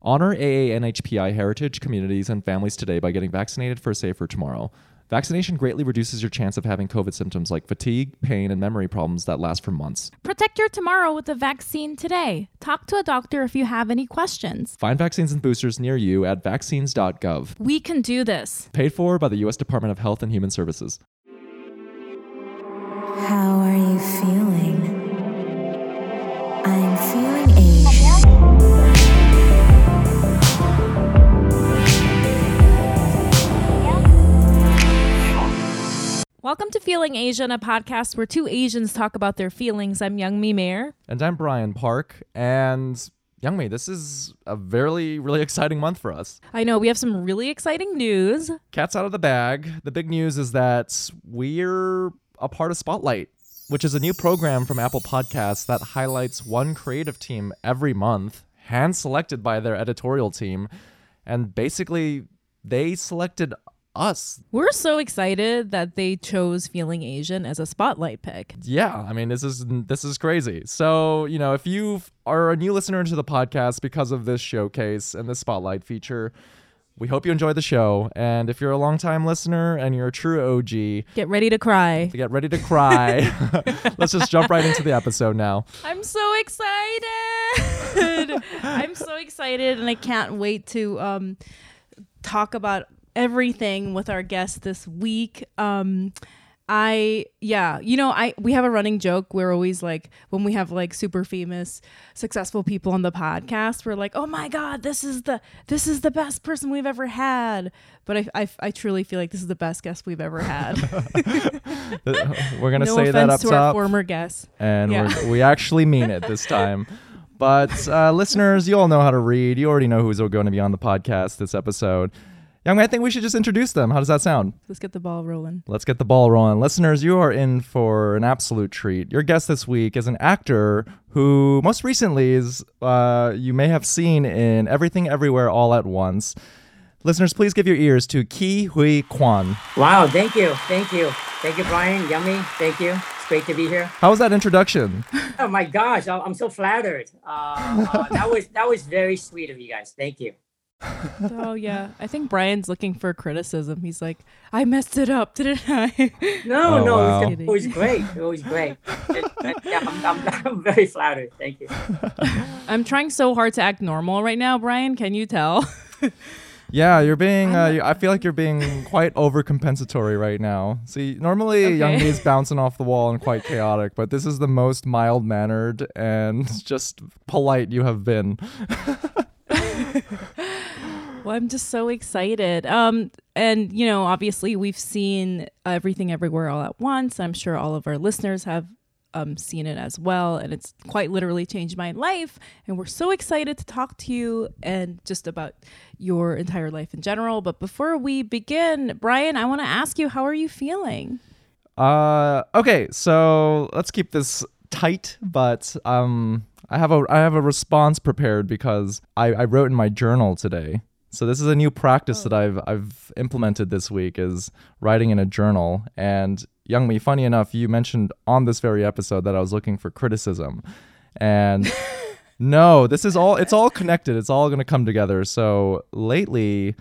Honor AANHPI heritage, communities, and families today by getting vaccinated for a safer tomorrow. Vaccination greatly reduces your chance of having COVID symptoms like fatigue, pain, and memory problems that last for months. Protect your tomorrow with a vaccine today. Talk to a doctor if you have any questions. Find vaccines and boosters near you at vaccines.gov. We can do this. Paid for by the U.S. Department of Health and Human Services. How are you feeling? I'm feeling Welcome to Feeling Asian, a podcast where two Asians talk about their feelings. I'm Young Mi Mayer. And I'm Brian Park. And Young Youngmi, this is a very, really exciting month for us. I know we have some really exciting news. Cat's out of the bag. The big news is that we're a part of Spotlight, which is a new program from Apple Podcasts that highlights one creative team every month, hand selected by their editorial team. And basically, they selected us. We're so excited that they chose Feeling Asian as a spotlight pick. Yeah, I mean this is this is crazy. So, you know, if you are a new listener to the podcast because of this showcase and this spotlight feature, we hope you enjoy the show. And if you're a longtime listener and you're a true OG, Get ready to cry. get ready to cry. Let's just jump right into the episode now. I'm so excited. I'm so excited and I can't wait to um talk about everything with our guest this week. Um I yeah, you know, I we have a running joke. We're always like when we have like super famous, successful people on the podcast, we're like, "Oh my god, this is the this is the best person we've ever had." But I I, I truly feel like this is the best guest we've ever had. We're gonna no say that up to our former guests. and Yeah. we're, we actually mean it this time. But uh, listeners, you all know how to read. You already know who's going to be on the podcast this episode. Young, I think we should just introduce them. How does that sound? Let's get the ball rolling. Let's get the ball rolling. Listeners, you are in for an absolute treat. Your guest this week is an actor who most recently is uh, you may have seen in Everything Everywhere All at Once. Listeners, please give your ears to Ke Huy Quan. Wow, thank you, thank you, thank you, Brian. Youngmi, thank you. It's great to be here. How was that introduction? Oh my gosh, I- I'm so flattered. Uh, uh, that was that was very sweet of you guys. Thank you. Oh yeah, I think Brian's looking for criticism. He's like, "I messed it up, didn't I?" No, Oh, no, wow. it, was, great. It was great. It- it- yeah, I'm, I'm, I'm very flattered. Thank you. I'm trying so hard to act normal right now, Brian. Can you tell? Yeah, you're being. Uh, you- I feel like you're being quite overcompensatory right now. See, normally Young Okay. Me is bouncing off the wall and quite chaotic, but this is the most mild mannered and just polite you have been. Well, I'm just so excited. Um, and you know, obviously, we've seen everything everywhere all at once. I'm sure all of our listeners have um, seen it as well, and it's quite literally changed my life. And we're so excited to talk to you and just about your entire life in general. But before we begin, Brian, I want to ask you, how are you feeling? Uh, okay, so let's keep this tight, but um, I have a I have a response prepared because I, I wrote in my journal today. So this is a new practice that oh. I've I've implemented this week is writing in a journal. And Young Mi, funny enough, you mentioned on this very episode that I was looking for criticism, and no, this is all it's all connected. It's all gonna come together. So lately,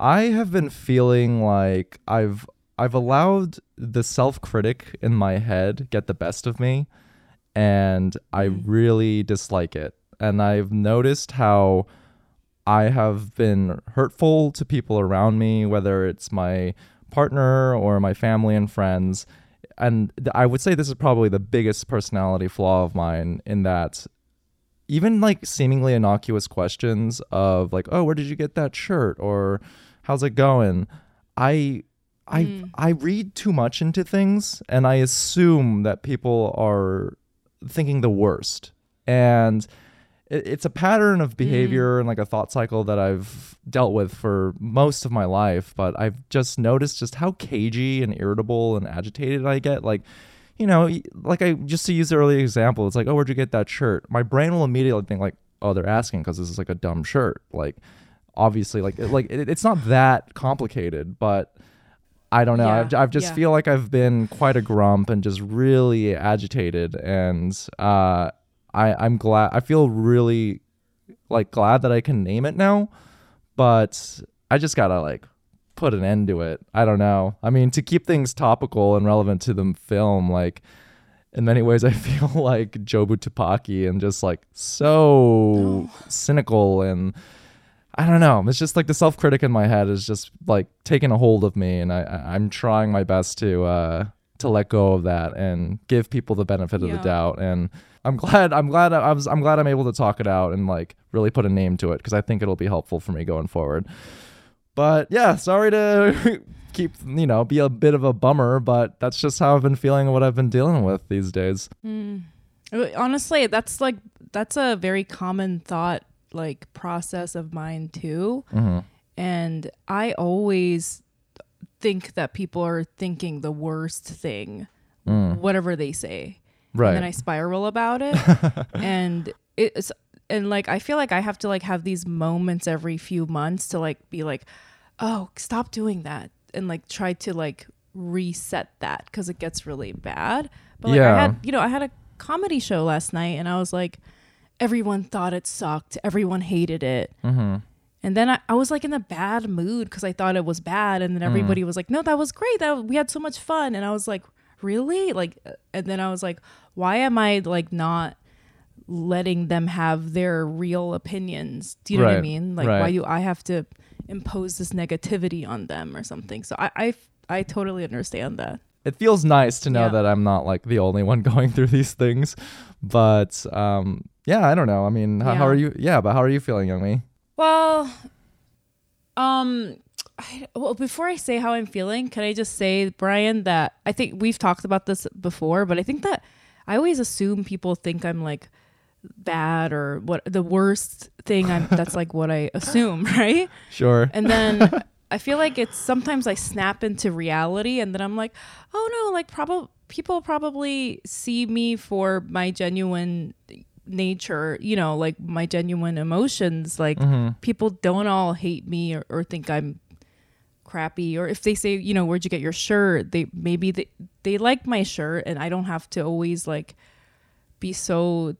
I have been feeling like I've I've allowed the self-critic in my head get the best of me and I mm. really dislike it. And I've noticed how I have been hurtful to people around me, whether it's my partner or my family and friends. And th- I would say this is probably the biggest personality flaw of mine in that even like seemingly innocuous questions of like, "Oh, where did you get that shirt?" or "How's it going?" I I mm. I read too much into things and I assume that people are thinking the worst. And it, it's a pattern of behavior and like a thought cycle that I've dealt with for most of my life, but I've just noticed just how cagey and irritable and agitated I get like you know, like I just to use the early example, it's like, oh, where'd you get that shirt? My brain will immediately think like, oh, they're asking because this is like a dumb shirt. Like, obviously, like, it, like it, it's not that complicated, but I don't know. Yeah, I've, I've just yeah. feel like I've been quite a grump and just really agitated, and uh, I I'm glad. I feel really like glad that I can name it now, but I just gotta like put an end to it. I don't know. I mean, to keep things topical and relevant to the film, like in many ways, I feel like Jobu Tupaki and just like so cynical and I don't know. It's just like the self critic in my head is just like taking a hold of me, and I, I I'm trying my best to uh to let go of that and give people the benefit of the doubt. And I'm glad I'm glad I was I'm glad I'm able to talk it out and like really put a name to it because I think it'll be helpful for me going forward. But yeah, sorry to keep you know be a bit of a bummer, but that's just how I've been feeling and what I've been dealing with these days. Uh, Honestly, that's like that's a very common thought like process of mine too. Mm-hmm. And I always think that people are thinking the worst thing, whatever they say. Mm. Right. And then I spiral about it. and it's and like I feel like I have to like have these moments every few months to like be like, "Oh, stop doing that." And like try to like reset that cuz it gets really bad. But like I Yeah. had, you know, I had a comedy show last night and I was like everyone thought it sucked. Everyone hated it. mm-hmm. And then I, I was like in a bad mood because I thought it was bad. And then Mm. everybody was like, no, that was great. That we had so much fun. And I was like, really? Like, and then I was like, why am I like not letting them have their real opinions? Do you know what I mean? Like, why do I have to impose this negativity on them or something? So I, I, I totally understand that. it feels nice to know Yeah. that I'm not like the only one going through these things. But um, yeah, I don't know. I mean, how, how are you? Yeah, but how are you feeling, Youngmi? Well, um, I, well, before I say how I'm feeling, can I just say, Brian, that I think we've talked about this before, but I think that I always assume people think I'm like bad or what the worst thing I'm that's like what I assume, right? Sure. And then I feel like it's sometimes I snap into reality and then I'm like, oh no, like probably people probably see me for my genuine nature, you know, like my genuine emotions. Like mm-hmm. people don't all hate me or, or think I'm crappy or if they say you know where'd you get your shirt they maybe they, they like my shirt and i don't have to always like be so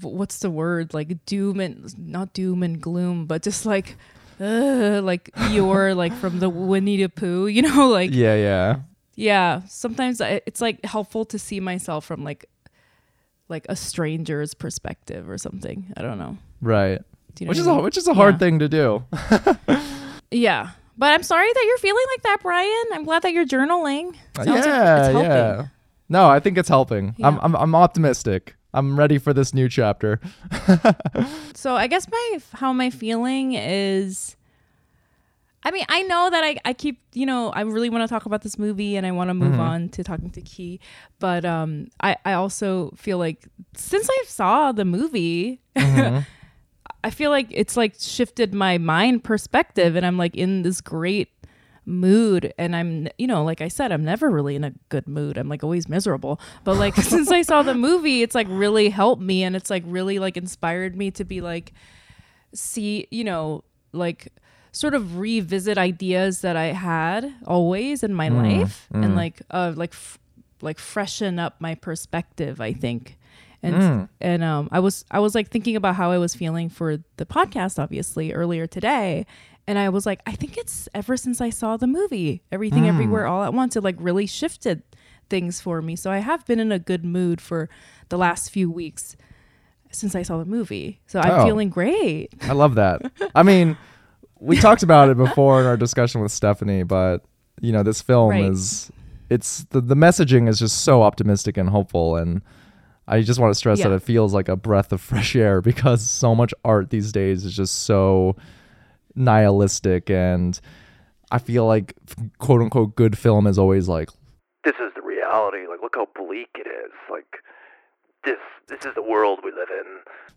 what's the word like doom and not doom and gloom but just like uh, like you're like from the winnie the pooh you know like yeah, yeah. yeah sometimes I, it's like helpful to see myself from like like a stranger's perspective or something i don't know Right. Do you know Which is a which is a hard Yeah. thing to do. yeah but i'm sorry that you're feeling like that brian i'm glad that you're journaling Sounds uh, like yeah, it's helping. yeah. No, I think it's helping. I'm, I'm I'm optimistic. I'm ready for this new chapter. so i guess my how my feeling is i mean i know that i, I keep you know i really want to talk about this movie and i want to move mm-hmm. on to talking to Ke but um i i also feel like since i saw the movie mm-hmm. I feel like it's like shifted my mind perspective and i'm like in this great mood and i'm you know like i said i'm never really in a good mood. I'm like always miserable. But like since i saw the movie it's like really helped me and it's like really like inspired me to be like see you know like sort of revisit ideas that i had always in my life and like uh like f- like freshen up my perspective i think and and um i was i was like thinking about how i was feeling for the podcast obviously earlier today. And i was like i think it's ever since i saw the movie everything everywhere all at once it like really shifted things for me. So i have been in a good mood for the last few weeks since i saw the movie. So i'm Oh. feeling great. I love that. I mean, we talked about it before in our discussion with Stephanie, but you know, this film Right. is it's the the messaging is just so optimistic and hopeful. And I just want to stress that it feels like a breath of fresh air because so much art these days is just so nihilistic and I feel like quote unquote good film is always like this is the reality. Like, look how bleak it is. Like, this this is the world we live in.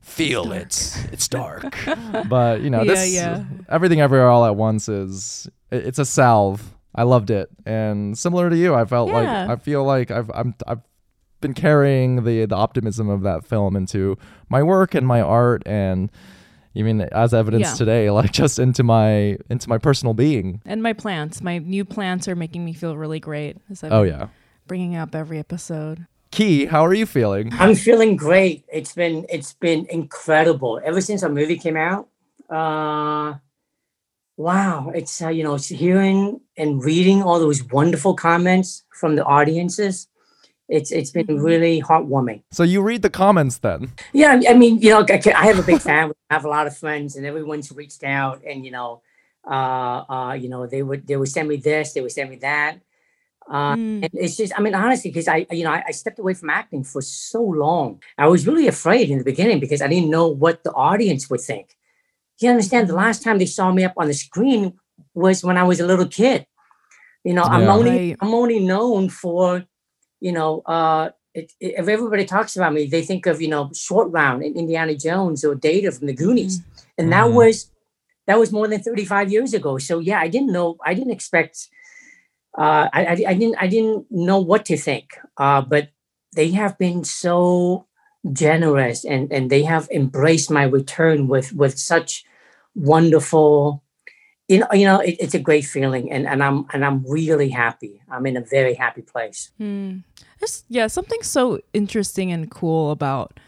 feel it. It's dark. but you know, Yeah, this yeah. everything everywhere all at once is it- it's a salve. I loved it, and similar to you, I felt like I feel like I've I'm I've been carrying the the optimism of that film into my work and my art, and even as evidence Yeah. today, like just into my into my personal being. and my plants my new plants are making me feel really great as I've Oh yeah, bringing up every episode Ke, how are you feeling? I'm feeling great. It's been it's been incredible ever since our movie came out. Uh, wow, it's uh, you know it's hearing and reading all those wonderful comments from the audiences. It's it's been Mhm. really heartwarming. So you read the comments then. Yeah, I mean, you know, I I have a big family. I have a lot of friends, and everyone's reached out, and you know, uh, uh, you know, they would they would send me this, they would send me that. Uh, Mm. and it's just, I mean, honestly, because I, you know, I, I stepped away from acting for so long. I was really afraid in the beginning because I didn't know what the audience would think. You understand? The last time they saw me up on the screen was when I was a little kid. You know, I'm only Right. I'm only known for, you know, uh, it, it- if everybody talks about me, they think of you know Short Round and Indiana Jones or Data from the Goonies, and that Mhm. was that was more than 35 years ago. So yeah, I didn't know, I didn't expect, uh, I, I, I didn't I didn't know what to think. Uh, but they have been so generous and and they have embraced my return with with such wonderful. You know, you know, it, it's a great feeling, and, and I'm and I'm really happy. I'm in a very happy place. Hmm. There's, yeah, something so interesting and cool about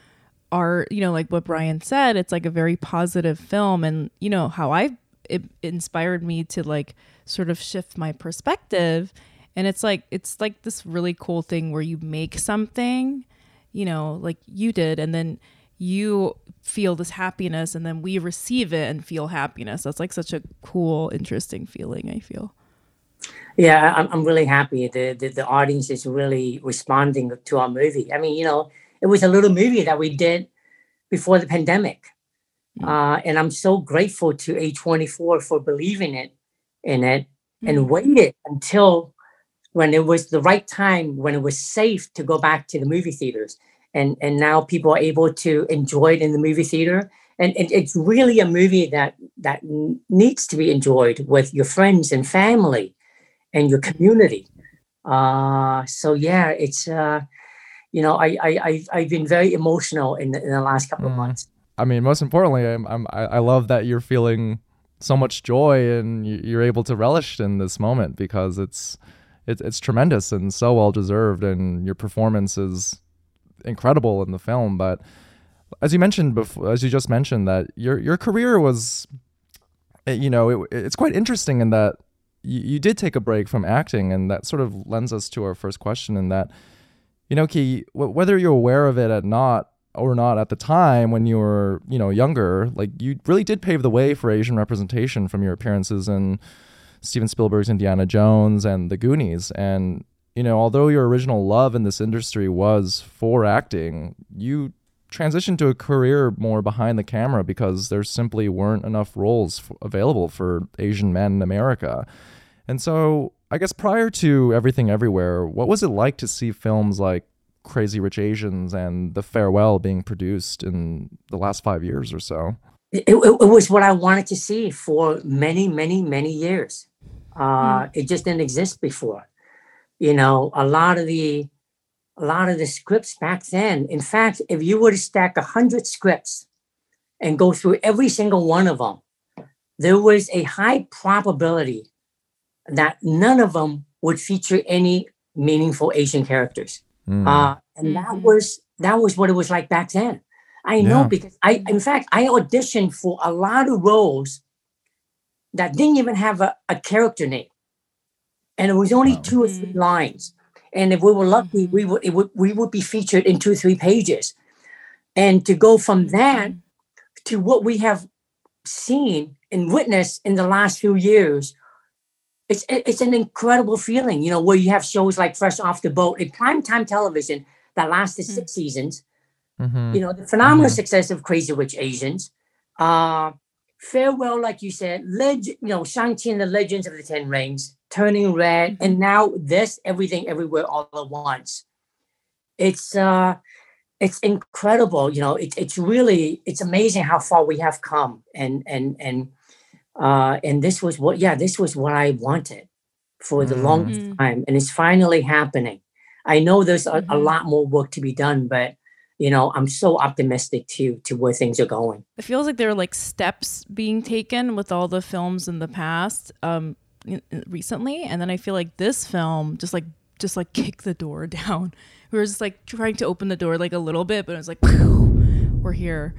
art. You know, like what Brian said, it's like a very positive film, and you know how I it inspired me to like sort of shift my perspective. And it's like it's like this really cool thing where you make something, you know, like you did, and then you feel this happiness, and then we receive it and feel happiness. That's like such a cool, interesting feeling. I feel. Yeah, I'm, I'm really happy. The, the the audience is really responding to our movie. I mean, you know, it was a little movie that we did before the pandemic, Mm. uh, and I'm so grateful to A24 for believing it in it Mm. and waited until when it was the right time, when it was safe to go back to the movie theaters, and and now people are able to enjoy it in the movie theater. And it, it's really a movie that that needs to be enjoyed with your friends and family and your community. Uh, so yeah, it's uh, you know, I I I- I've been very emotional in the, in the last couple of Mm. months. I mean, most importantly, I'm, I'm I love that you're feeling so much joy and you- you're able to relish in this moment because it's it's it's tremendous and so well deserved, and your performance is incredible in the film. But as you mentioned before, as you just mentioned, that your your career was, eh, you know, it, it's quite interesting in that you, you did take a break from acting, and that sort of lends us to our first question in that, you know, Ke, wh- whether you're aware of it or not or not at the time when you were, you know, younger, like you really did pave the way for Asian representation from your appearances in Steven Spielberg's Indiana Jones and The Goonies. And, you know, although your original love in this industry was for acting, you transitioned to a career more behind the camera because there simply weren't enough roles f- available for Asian men in America. And so, I guess prior to Everything Everywhere, what was it like to see films like Crazy Rich Asians and The Farewell being produced in the last five years or so? it, it, it was what I wanted to see for many, many, many years. Uh, It just didn't exist before. You know, a lot of the, a lot of the scripts back then. In fact, if you were to stack a hundred scripts and go through every single one of them, there was a high probability that none of them would feature any meaningful Asian characters. Mm. Uh, and that Mhm. was that was what it was like back then. I know Yeah. because I, in fact, I auditioned for a lot of roles that didn't even have a, a character name, and it was only Wow. two or three lines. And if we were lucky, we would it would we would be featured in two or three pages. And to go from that to what we have seen and witnessed in the last few years, it's it's an incredible feeling. You know, where you have shows like Fresh Off the Boat in primetime television that lasted Mm. six seasons Mhm. you know the phenomenal Mhm. success of crazy rich asians uh farewell like you said leg you know shang-chi and the legends of the ten rings turning red and now this everything everywhere all at once it's uh it's incredible you know it, it's really it's amazing how far we have come and and and uh and this was what yeah this was what i wanted for the Mm. longest Mm. time and it's finally happening i know there's a, a Mhm. lot more work to be done but you know i'm so optimistic to to where things are going It feels like there are like steps being taken with all the films in the past, um, in- in- recently, and then I feel like this film just like just like kicked the door down. We were just like trying to open the door like a little bit, but it was like we're here.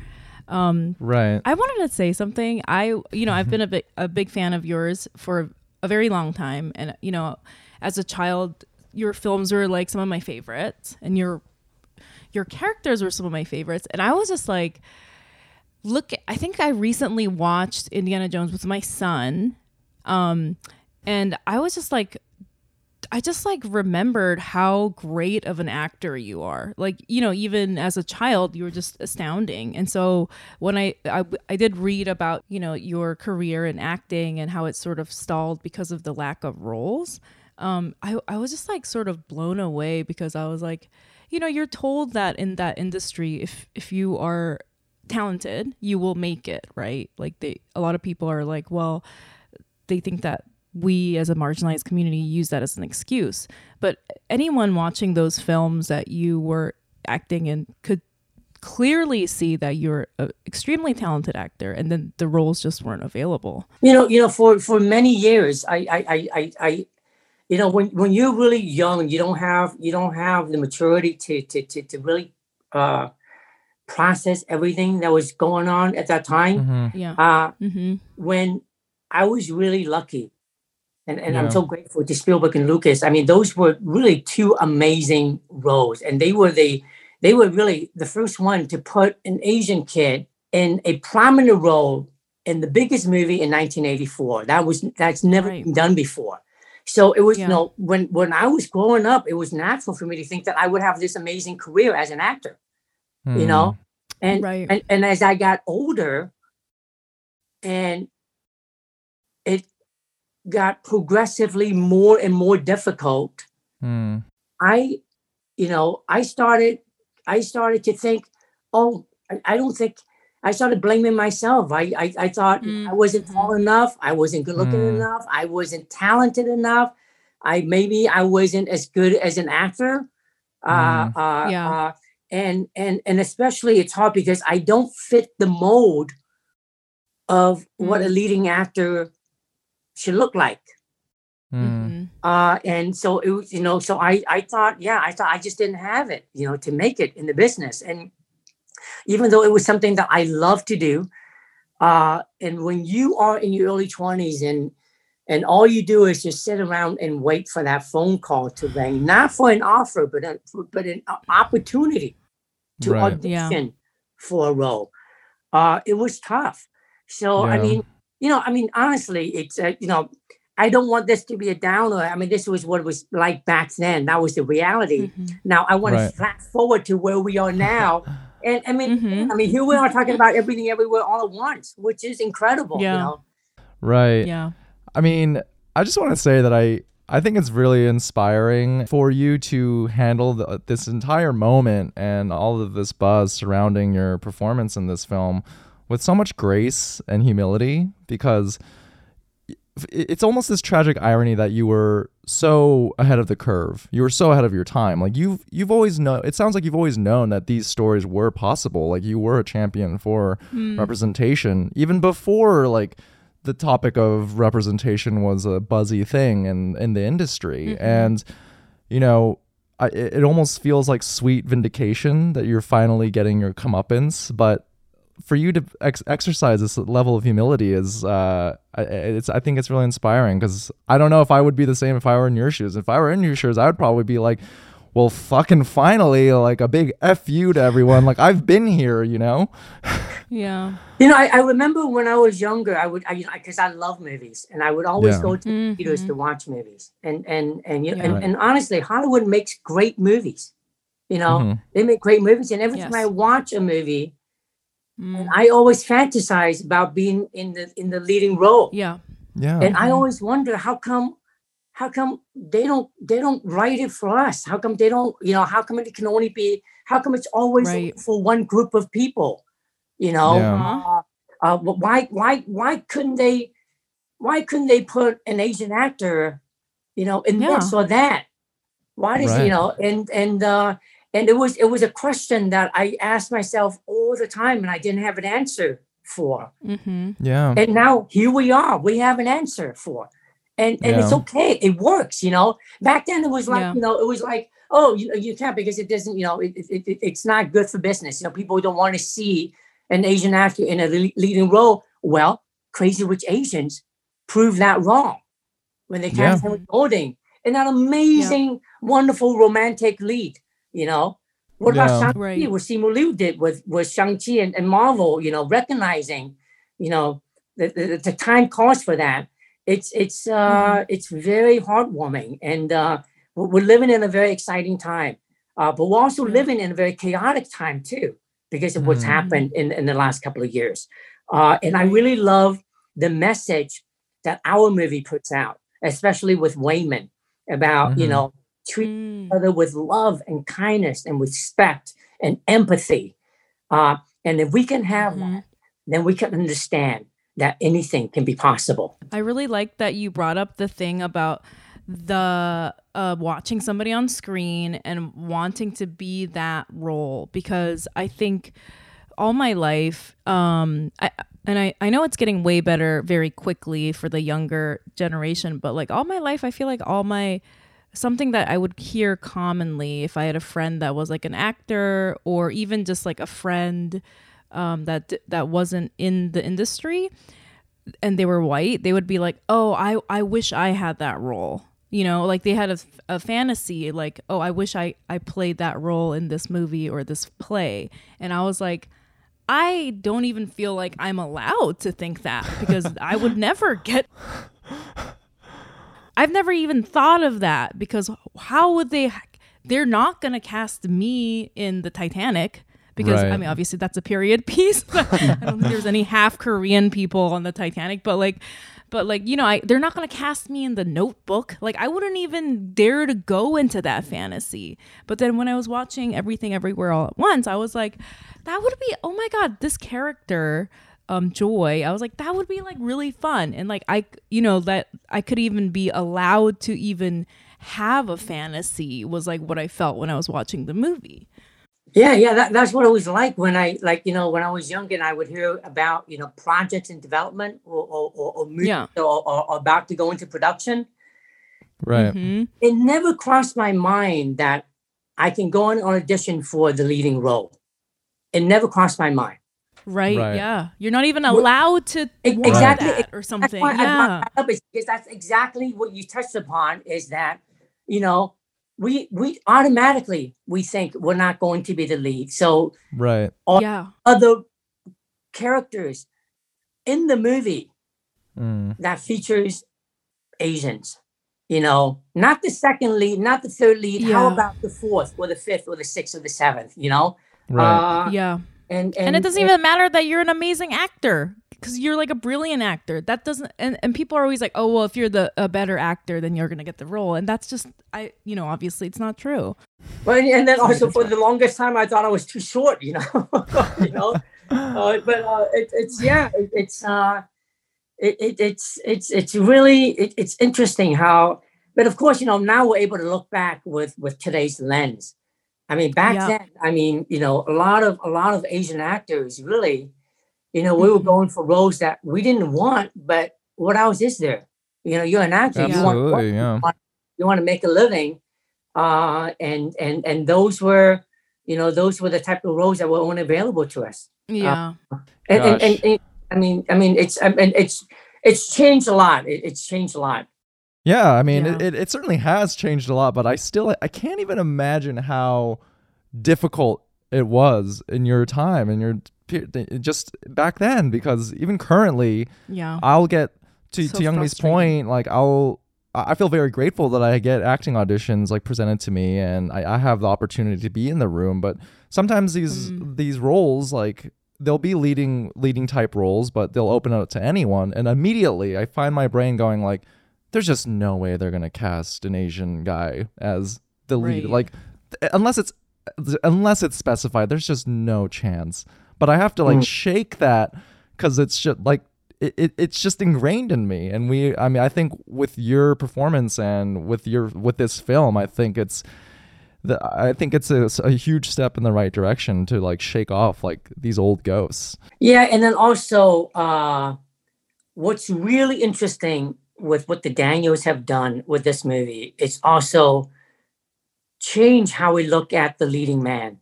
Um, Right. I wanted to say something. I, you know, I've been a big, a big fan of yours for a very long time, and you know, as a child, your films were like some of my favorites, and your your characters were some of my favorites, and I was just like, look. I think I recently watched Indiana Jones with my son, um, and I was just like, I just like remembered how great of an actor you are. Like, you know, even as a child, you were just astounding. And so when I, I I did read about, you know, your career in acting and how it sort of stalled because of the lack of roles, um, I, I was just like sort of blown away because I was like, you know, you're told that in that industry, if if you are talented, you will make it, right? Like they a lot of people are like, well, they think that we as a marginalized community use that as an excuse. But anyone watching those films that you were acting in could clearly see that you're an extremely talented actor and then the roles just weren't available. You know, you know, for for many years, I, I, I, I, I you know, when when you're really young, you don't have you don't have the maturity to to to, to really uh, process everything that was going on at that time. Mhm. Yeah. Uh, Mm-hmm. when I was really lucky, and, and Yeah. I'm so grateful to Spielberg and Lucas. I mean, those were really two amazing roles, and they were the they were really the first one to put an Asian kid in a prominent role in the biggest movie in 1984. That was that's never Right. been done before. So it was, Yeah. you know, when when I was growing up, it was natural for me to think that I would have this amazing career as an actor you know hmm. and, Right. and and as i got older and got progressively more and more difficult Mm. i you know i started i started to think oh i, I don't think i started blaming myself i i, I thought i wasn't tall enough i wasn't good looking Mm. enough i wasn't talented enough i maybe i wasn't as good as an actor uh, Mm. uh, Yeah. uh, and and and especially it's hard because I don't fit the mold of what a Mm. leading actor should looked like. Mm. Mm-hmm. Uh, and so it was, you know, so I I thought, yeah, I thought I just didn't have it, you know, to make it in the business. And even though it was something that I love to do, uh, and when you are in your early twenties and and all you do is just sit around and wait for that phone call to ring, not for an offer, but a, but an opportunity to Right. audition for a role. Uh, it was tough. So I mean, you know, I mean, honestly, it's uh, you know, I don't want this to be a downer. I mean, this was what it was like back then. That was the reality. Mm-hmm. Now I want Right. to fast forward to where we are now. And I mean, Mhm. I mean, here we are talking about everything everywhere all at once, which is incredible. Yeah. You know? Right. Yeah. I mean, I just want to say that I I think it's really inspiring for you to handle the, this entire moment and all of this buzz surrounding your performance in this film with so much grace and humility because it's almost this tragic irony that you were so ahead of the curve. You were so ahead of your time. Like you've you've always known it sounds like you've always known that these stories were possible. Like you were a champion for hmm. representation even before like the topic of representation was a buzzy thing in in the industry mm-hmm. and you know I, it it almost feels like sweet vindication that you're finally getting your comeuppance but for you to ex- exercise this level of humility is uh I- it's I think it's really inspiring because I don't know if I would be the same if I were in your shoes if I were in your shoes I would probably be like well fucking finally like a big f you to everyone like I've been here you know Yeah. You know, I, I remember when I was younger, I would, I, you know, because I love movies, and I would always Yeah. go to theaters Mhm. to watch movies. And and and you Yeah. and, Right. and honestly, Hollywood makes great movies. You know, Mhm. they make great movies, and every time I watch a movie, Mm. and I always fantasize about being in the in the leading role. Yeah. yeah And I Mhm. always wonder how come, how come they don't they don't write it for us? How come they don't, you know, how come it can only be, how come it's always Right. for one group of people? You know, Yeah. uh, uh, why why why couldn't they, why couldn't they put an Asian actor, you know, in this Yeah. or that? Why does Right. you know? And and uh, and it was it was a question that I asked myself all the time, and I didn't have an answer for. Mm-hmm. yeah And now here we are. We have an answer for. and and it's okay. It works, you know. Back then, it was like Yeah. you know, it was like oh, you know, you can't because it doesn't, you know, it, it, it it's not good for business. You know, people don't want to see an Asian actor in a le- leading role. Well, Crazy Rich Asians proved that wrong when they cast Henry Golding in that amazing, wonderful romantic lead. You know, what Yeah. about Shang-Chi? Right. What Simu Liu did with with Shang-Chi and, and Marvel, you know, recognizing, you know, the, the, the time calls for that. It's it's uh it's very heartwarming and uh we're we're living in a very exciting time. Uh, but we're also living in a very chaotic time too, because of what's Mhm. happened in, in the last couple of years. Uh, and I really love the message that our movie puts out, especially with Waymond, about you Mhm. know treat Mm. each other with love and kindness and respect and empathy. Uh, and if we can have Mhm. that, then we can understand that anything can be possible. I really like that you brought up the thing about the uh, watching somebody on screen and wanting to be that role because I think all my life, um, I, and I, I know it's getting way better very quickly for the younger generation, but like all my life, I feel like all my something that I would hear commonly if I had a friend that was like an actor or even just like a friend um, that that wasn't in the industry and they were white, they would be like, "Oh, I I wish I had that role." You know, like they had a, a fantasy like, "Oh, I wish I I played that role in this movie or this play." And I was like, I don't even feel like I'm allowed to think that because I would never get I've never even thought of that because how would they they're not going to cast me in the Titanic because I mean obviously that's a period piece. I don't think there's any half Korean people on the Titanic, but like but like you know, I they're not going to cast me in the Notebook. Like I wouldn't even dare to go into that fantasy. But then when I was watching Everything Everywhere All at Once, I was like that would be oh my god, this character um joy i was like that would be like really fun and like i you know that i could even be allowed to even have a fantasy was like what i felt when i was watching the movie Yeah, yeah, that, that's what it was like when I like you know when I was young and I would hear about you know projects in development or or, or, or movies Yeah. or, or, or about to go into production. Right. mm-hmm. It never crossed my mind that I can go on audition for the leading role. It never crossed my mind. Right, Right. yeah you're not even allowed to Ex- want exactly. that or That's something why I yeah that because that's exactly what you touched upon. Is that you know we we automatically we think we're not going to be the lead. So Right. all yeah other characters in the movie Mm. that features Asians. You know, not the second lead, not the third lead. How about the fourth or the fifth or the sixth or the seventh? You know, Right. Uh, yeah and, and and it doesn't even matter that you're an amazing actor because you're like a brilliant actor that doesn't and, and people are always like oh well if you're the a better actor then you're gonna get the role and that's just i you know obviously it's not true Well, and- and then also for the longest time, I thought I was too short. You know, you know. Uh, but uh, it, it's yeah, it, it's uh, it, it, it's it's it's really it, it's interesting how. But of course, you know, now we're able to look back with with today's lens. I mean, back Yeah. then, I mean, you know, a lot of a lot of Asian actors really, you know, we were Mhm. going for roles that we didn't want, but what else is there? You know, you're an actor. You want work, Absolutely. Yeah. you want to make a living uh and and and those were you know those were the type of roles that were only available to us yeah and and, and, and i mean i mean it's i mean it's it's changed a lot it, it's changed a lot Yeah, I mean, It, Yeah. it, it certainly has changed a lot, but I still I can't even imagine how difficult it was in your time and your just back then because even currently yeah I'll get to So to Youngmi's frustrating. point like I'll I I feel very grateful that I get acting auditions like presented to me and I, I have the opportunity to be in the room but sometimes these Mm. these roles like they'll be leading leading type roles but they'll open up to anyone and immediately I find my brain going like there's just no way they're gonna cast an Asian guy as the lead. Right. Like th- unless it's unless it's specified, there's just no chance. But I have to like Mm. shake that because it's just like it, it, it's just ingrained in me. And we, I mean, I think with your performance and with your with this film, I think it's the I think it's a, a huge step in the right direction to like shake off like these old ghosts. yeah and then also uh what's really interesting with what the Daniels have done with this movie, it's also change how we look at the leading man.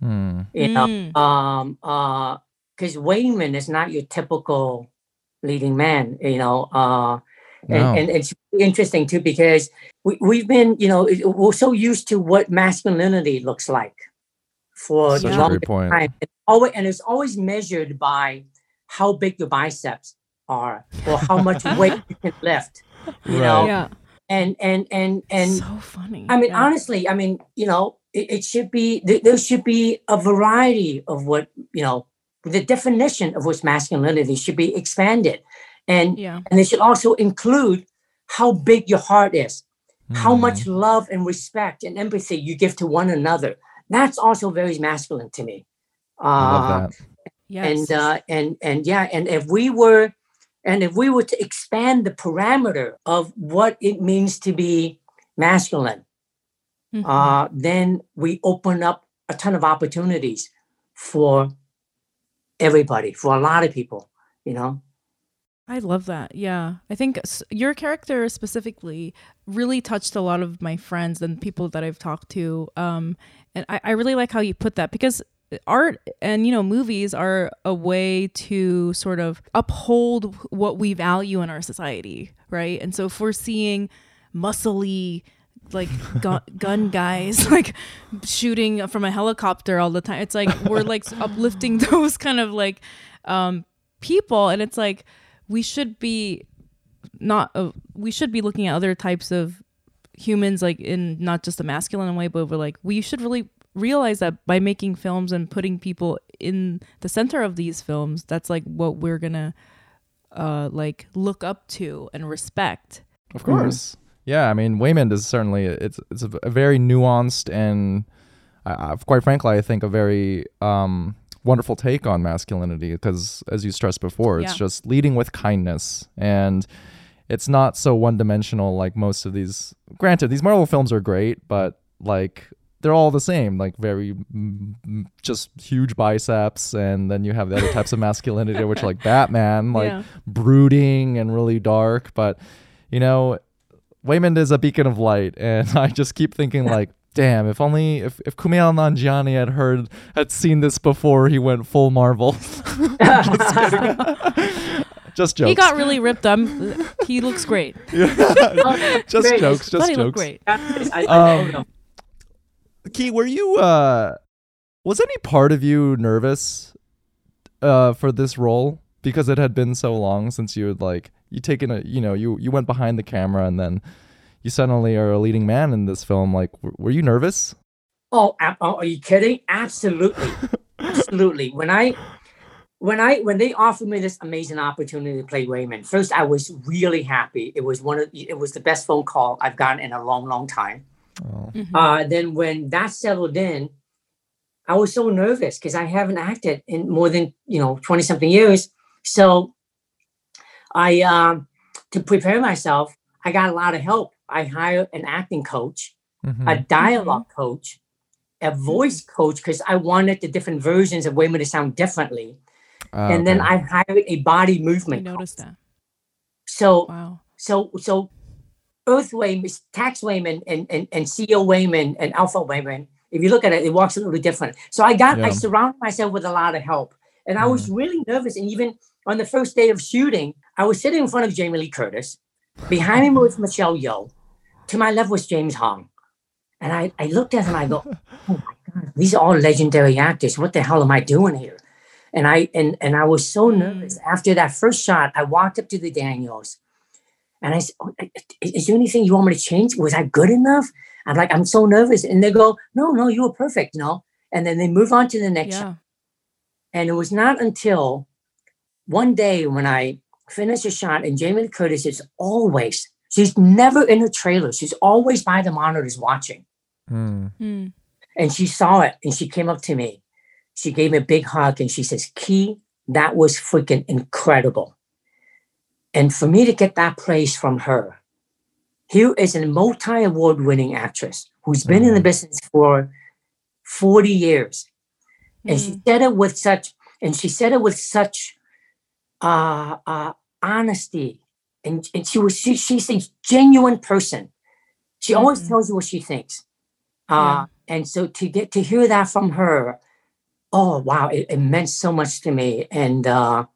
Hmm. You know, Mm. um, uh, because Waymond is not your typical leading man. You know, uh, No. and, and it's interesting too because we, we've been, you know, we're so used to what masculinity looks like for Such the a longest point. time. It's always, and it's always measured by how big your biceps are or how much weight you can lift. You know, yeah. and and and and so funny. I mean, yeah. honestly, I mean, you know, it, it should be th- there should be a variety of what you know. The definition of what's masculinity should be expanded, and yeah. and it should also include how big your heart is, how Hmm. much love and respect and empathy you give to one another. That's also very masculine to me. I Uh, love that. Yes. and uh, and and yeah, and if we were, and if we were to expand the parameter of what it means to be masculine, Mhm. uh, then we open up a ton of opportunities for everybody, for a lot of people. You know, I love that. Yeah. I think your character specifically really touched a lot of my friends and people that I've talked to. Um, and I, I really like how you put that because art and, you know, movies are a way to sort of uphold what we value in our society, right? And so if we're seeing muscly, like gun, gun guys like shooting from a helicopter all the time it's like we're like uplifting those kind of like um people and it's like we should be not uh, we should be looking at other types of humans like in not just a masculine way but we're like we should really realize that by making films and putting people in the center of these films that's like what we're gonna uh like look up to and respect Of course. Yeah, I mean, Waymond is certainly it's it's a, a very nuanced and, uh, uh, quite frankly, I think a very um, wonderful take on masculinity because, as you stressed before, it's Yeah. just leading with kindness and it's not so one dimensional like most of these. Granted, these Marvel films are great, but like they're all the same, like very mm, just huge biceps, and then you have the other types of masculinity, which are like Batman, like Yeah. brooding and really dark. But you know, Waymond is a beacon of light, and I just keep thinking like, damn, if only if, if Kumail Nanjiani had heard had seen this before he went full Marvel. just kidding. just jokes. he got really ripped up he looks great just Great. jokes. Just he looked jokes. great I, I, Um, know. Ke, were you uh was any part of you nervous uh for this role because it had been so long since you had like you taken a you know you you went behind the camera and then you suddenly are a leading man in this film like w- were you nervous? Oh, oh, are you kidding? Absolutely, absolutely. When I, when I, when they offered me this amazing opportunity to play Waymond, first I was really happy. It was one of, it was the best phone call I've gotten in a long, long time. Oh. Mhm. Uh, then when that settled in, I was so nervous because I haven't acted in more than you know twenty something years. So, I um, to prepare myself, I got a lot of help. I hired an acting coach Mhm. a dialogue coach, a voice coach, because I wanted the different versions of Waymond to sound differently. Ah, and then okay. I hired a body I movement. noticed coach. that So, wow so, so Earth Waymond, Tax Waymond, and, and, and CEO Waymond and Alpha Waymond, if you look at it, it walks a little different. So I got, I Yeah. surrounded myself with a lot of help. And I was mm-hmm. really nervous. And even on the first day of shooting, I was sitting in front of Jamie Lee Curtis. Behind me was Michelle Yeoh. To my left was James Hong. And I, I looked at him, I go, oh my God, these are all legendary actors. What the hell am I doing here? And I and and I was so nervous. Mm. After that first shot, I walked up to the Daniels and I said, oh, is is there anything you want me to change? Was I good enough? I'm like, I'm so nervous. And they go, no, no, you were perfect, No. And then they move on to the next shot. yeah And it was not until one day when I finished a shot and Jamie Lee Curtis is always, she's never in her trailer. She's always by the monitors watching. Mm. Mm. And she saw it and she came up to me. She gave me a big hug and she says, Ke, that was freaking incredible. And for me to get that praise from her, here is a multi award winning actress who's been in the Mhm. business for 40 years. And she Mm. said it with such, and she said it with such uh, uh, honesty and, and she was she, she's a genuine person. She always Mhm. tells you what she thinks. Uh, And so to get to hear that from her, oh wow, it, it meant so much to me. And uh,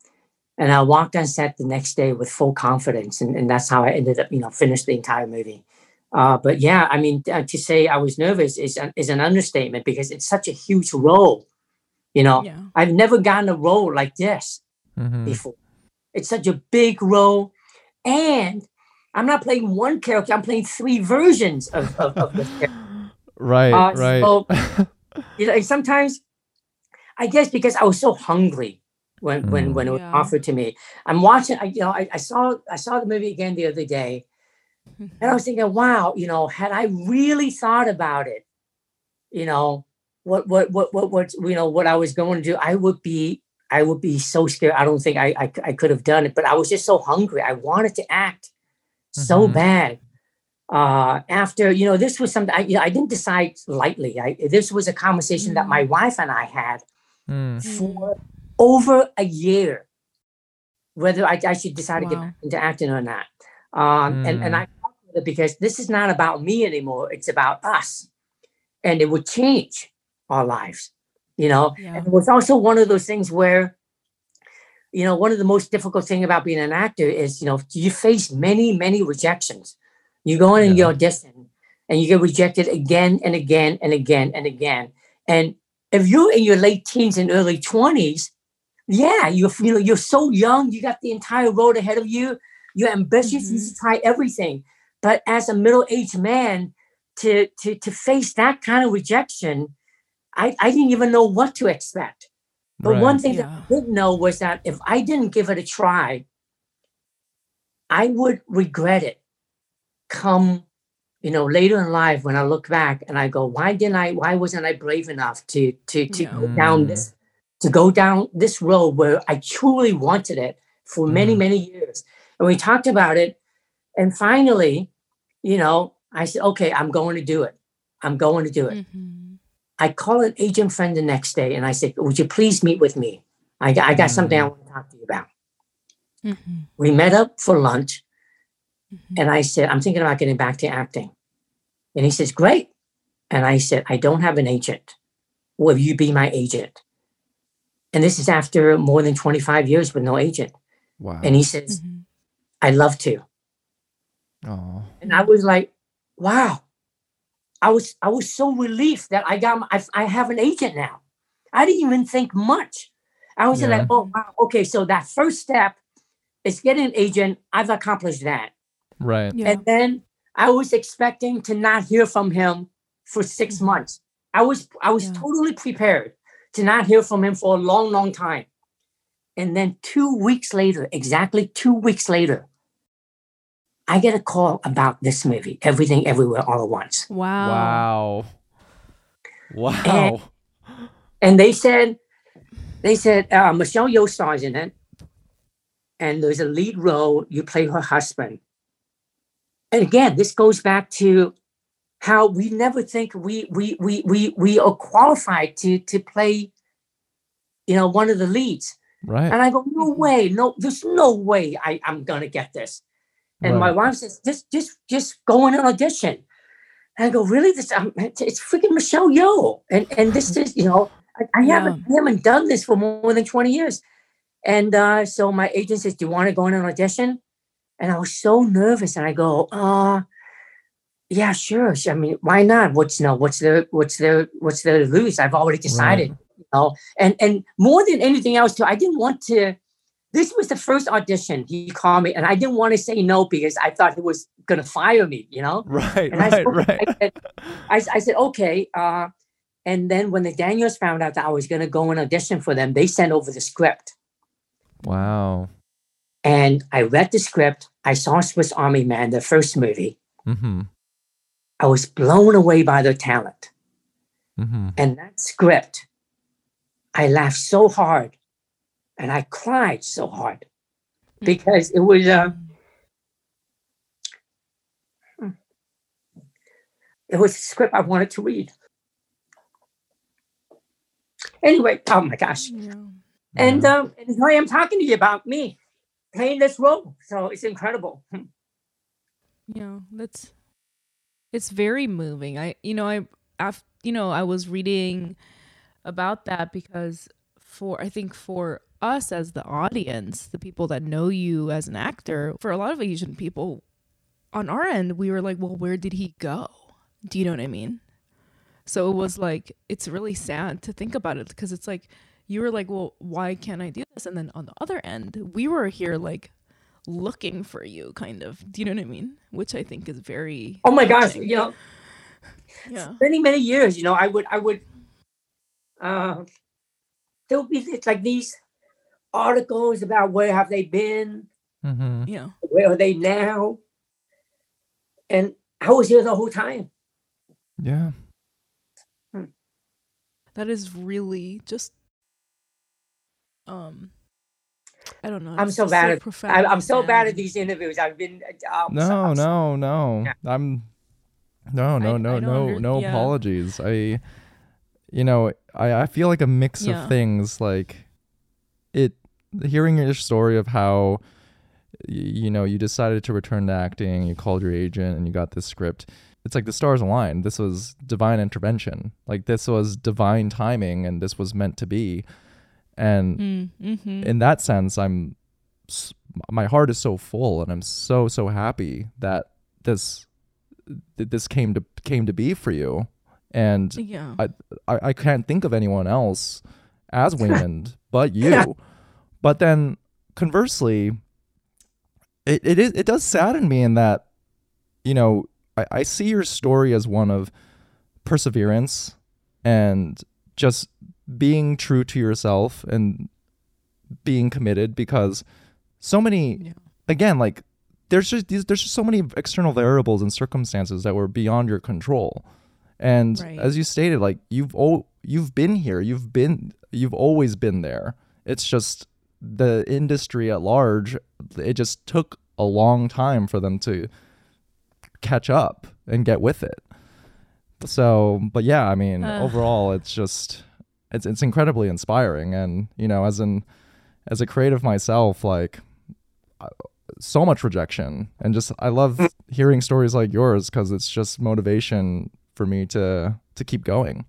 and I walked on set the next day with full confidence, and, and that's how I ended up, you know, finished the entire movie. Uh, but yeah, I mean, uh, to say I was nervous is an, is an understatement because it's such a huge role. You know, Yeah. I've never gotten a role like this Mhm. before. It's such a big role, and I'm not playing one character. I'm playing three versions of of, of this character. Right, Uh, right. so- You know, and sometimes, I guess because I was so hungry when when Mm. when it was Yeah. offered to me. I'm watching. I, you know, I, I saw I saw the movie again the other day, and I was thinking, wow, you know, had I really thought about it, you know, what what what what what you know what I was going to do, I would be I would be so scared. I don't think I I, I could have done it, but I was just so hungry. I wanted to act so Mhm. bad. Uh, after you know, this was something I you know, I didn't decide lightly. I this was a conversation that my wife and I had Mm. for over a year whether I, I should decide to get back into acting or not. Um, and, and I talked with her because this is not about me anymore. It's about us. And it would change our lives, you know? Yeah. And it was also one of those things where, you know, one of the most difficult thing about being an actor is, you know, you face many, many rejections. You go in and you audition and you get rejected again and again and again and again. And if you're in your late teens and early 20s, yeah, you're you know you're so young, you got the entire road ahead of you. You're ambitious, you Mhm. should try everything. But as a middle-aged man, to to to face that kind of rejection, I, I didn't even know what to expect. But one Right. thing that I did know was that if I didn't give it a try, I would regret it come, you know, later in life when I look back and I go, why didn't I, why wasn't I brave enough to to to Yeah. go down this to go down this road where I truly wanted it for many, Mhm. many years. And we talked about it. And finally, you know, I said, okay, I'm going to do it. I'm going to do it. Mhm. I called an agent friend the next day and I said, Would you please meet with me? I, got- I got something I want to talk to you about. Mhm. We met up for lunch Mhm. and I said, I'm thinking about getting back to acting. And he says, Great. And I said, I don't have an agent. Will you be my agent? And this is after more than 25 years with no agent. Wow. And he says, Mhm. I'd love to. oh. And I was like, wow. I was I was so relieved that I got my, I, I have an agent now. I didn't even think much. I was Yeah. like, oh wow, okay. So that first step is getting an agent. I've accomplished that. Right. Yeah. And then I was expecting to not hear from him for 6 Mhm. months. I was I was Yeah. totally prepared to not hear from him for a long, long time. And then two weeks later, exactly two weeks later, I get a call about this movie, Everything Everywhere All at Once. Wow. Wow. Wow. And they said, they said, uh, Michelle Yeoh stars in it. And there's a lead role, you play her husband. And again, this goes back to how we never think we we we we we are qualified to to play, you know, one of the leads. Right. And I go, no Mhm. way, no, there's no way I, I'm gonna get this. And my wife says, just just just go in an audition. And I go, really? This um, it's, it's freaking Michelle Yeoh. And and this is, you know, I, I haven't I haven't done this for more than 20 years. And uh, so my agent says, Do you want to go in an audition? And I was so nervous. And I go, uh, yeah, sure. I mean, why not? What's no, what's the what's the what's the lose? I've already decided, you know. And and more than anything else, too, I didn't want to. This was the first audition he called me, and I didn't want to say no because I thought he was gonna fire me, you know. Right. And I, Right. said, Right. I, said, I, I said, okay. Uh, and then when the Daniels found out that I was gonna go and audition for them, they sent over the script. Wow. And I read the script. I saw Swiss Army Man, the first movie. Mm-hmm. I was blown away by their talent. Mm-hmm. And that script, I laughed so hard and I cried so hard because it was uh, it was a script I wanted to read. Anyway, oh my gosh. Yeah. And um, and here I am talking to you about me. playing this role. So it's incredible. Yeah, that's it's very moving. I you know, I af, you know, I was reading about that because for I think for us as the audience, the people that know you as an actor, for a lot of Asian people on our end, we were like, "Well, where did he go?" Do you know what I mean? So it was like it's really sad to think about it because it's like you were like, "Well, why can't I do this?" And then on the other end, we were here like looking for you kind of. Do you know what i mean? Which i think is very Oh my gosh, you know, yeah. many many years you know i would i would uh there would be it's like these articles about where have they been Mm-hmm. yeah. where are they now? And i was here the whole time. Yeah. that is really just um i don't know i'm so just bad at I, I'm so bad at these interviews i've been uh, I'm so- No, I'm no, no. Yeah. I'm no, no, I- no, I no, under- no yeah. apologies. I you know, I I feel like a mix Yeah. of things like it hearing your story of how you know, you decided to return to acting, you called your agent and you got this script. It's like the stars aligned. This was divine intervention. Like this was divine timing and this was meant to be. And Mm, mhm. in that sense i'm my heart is so full and i'm so so happy that this that this came to came to be for you. And yeah. I, I i can't think of anyone else as Waymond but you. But then conversely it it is it does sadden me in that you know I, I see your story as one of perseverance and just being true to yourself and being committed because so many Yeah. again like there's just these there's just so many external variables and circumstances that were beyond your control and Right. as you stated like you've all you've been here you've been you've always been there it's just the industry at large it just took a long time for them to catch up and get with it so but yeah i mean Ugh. overall it's just it's it's incredibly inspiring. And you know as an as a creative myself like uh, so much rejection. And just i love hearing stories like yours because it's just motivation for me to to keep going.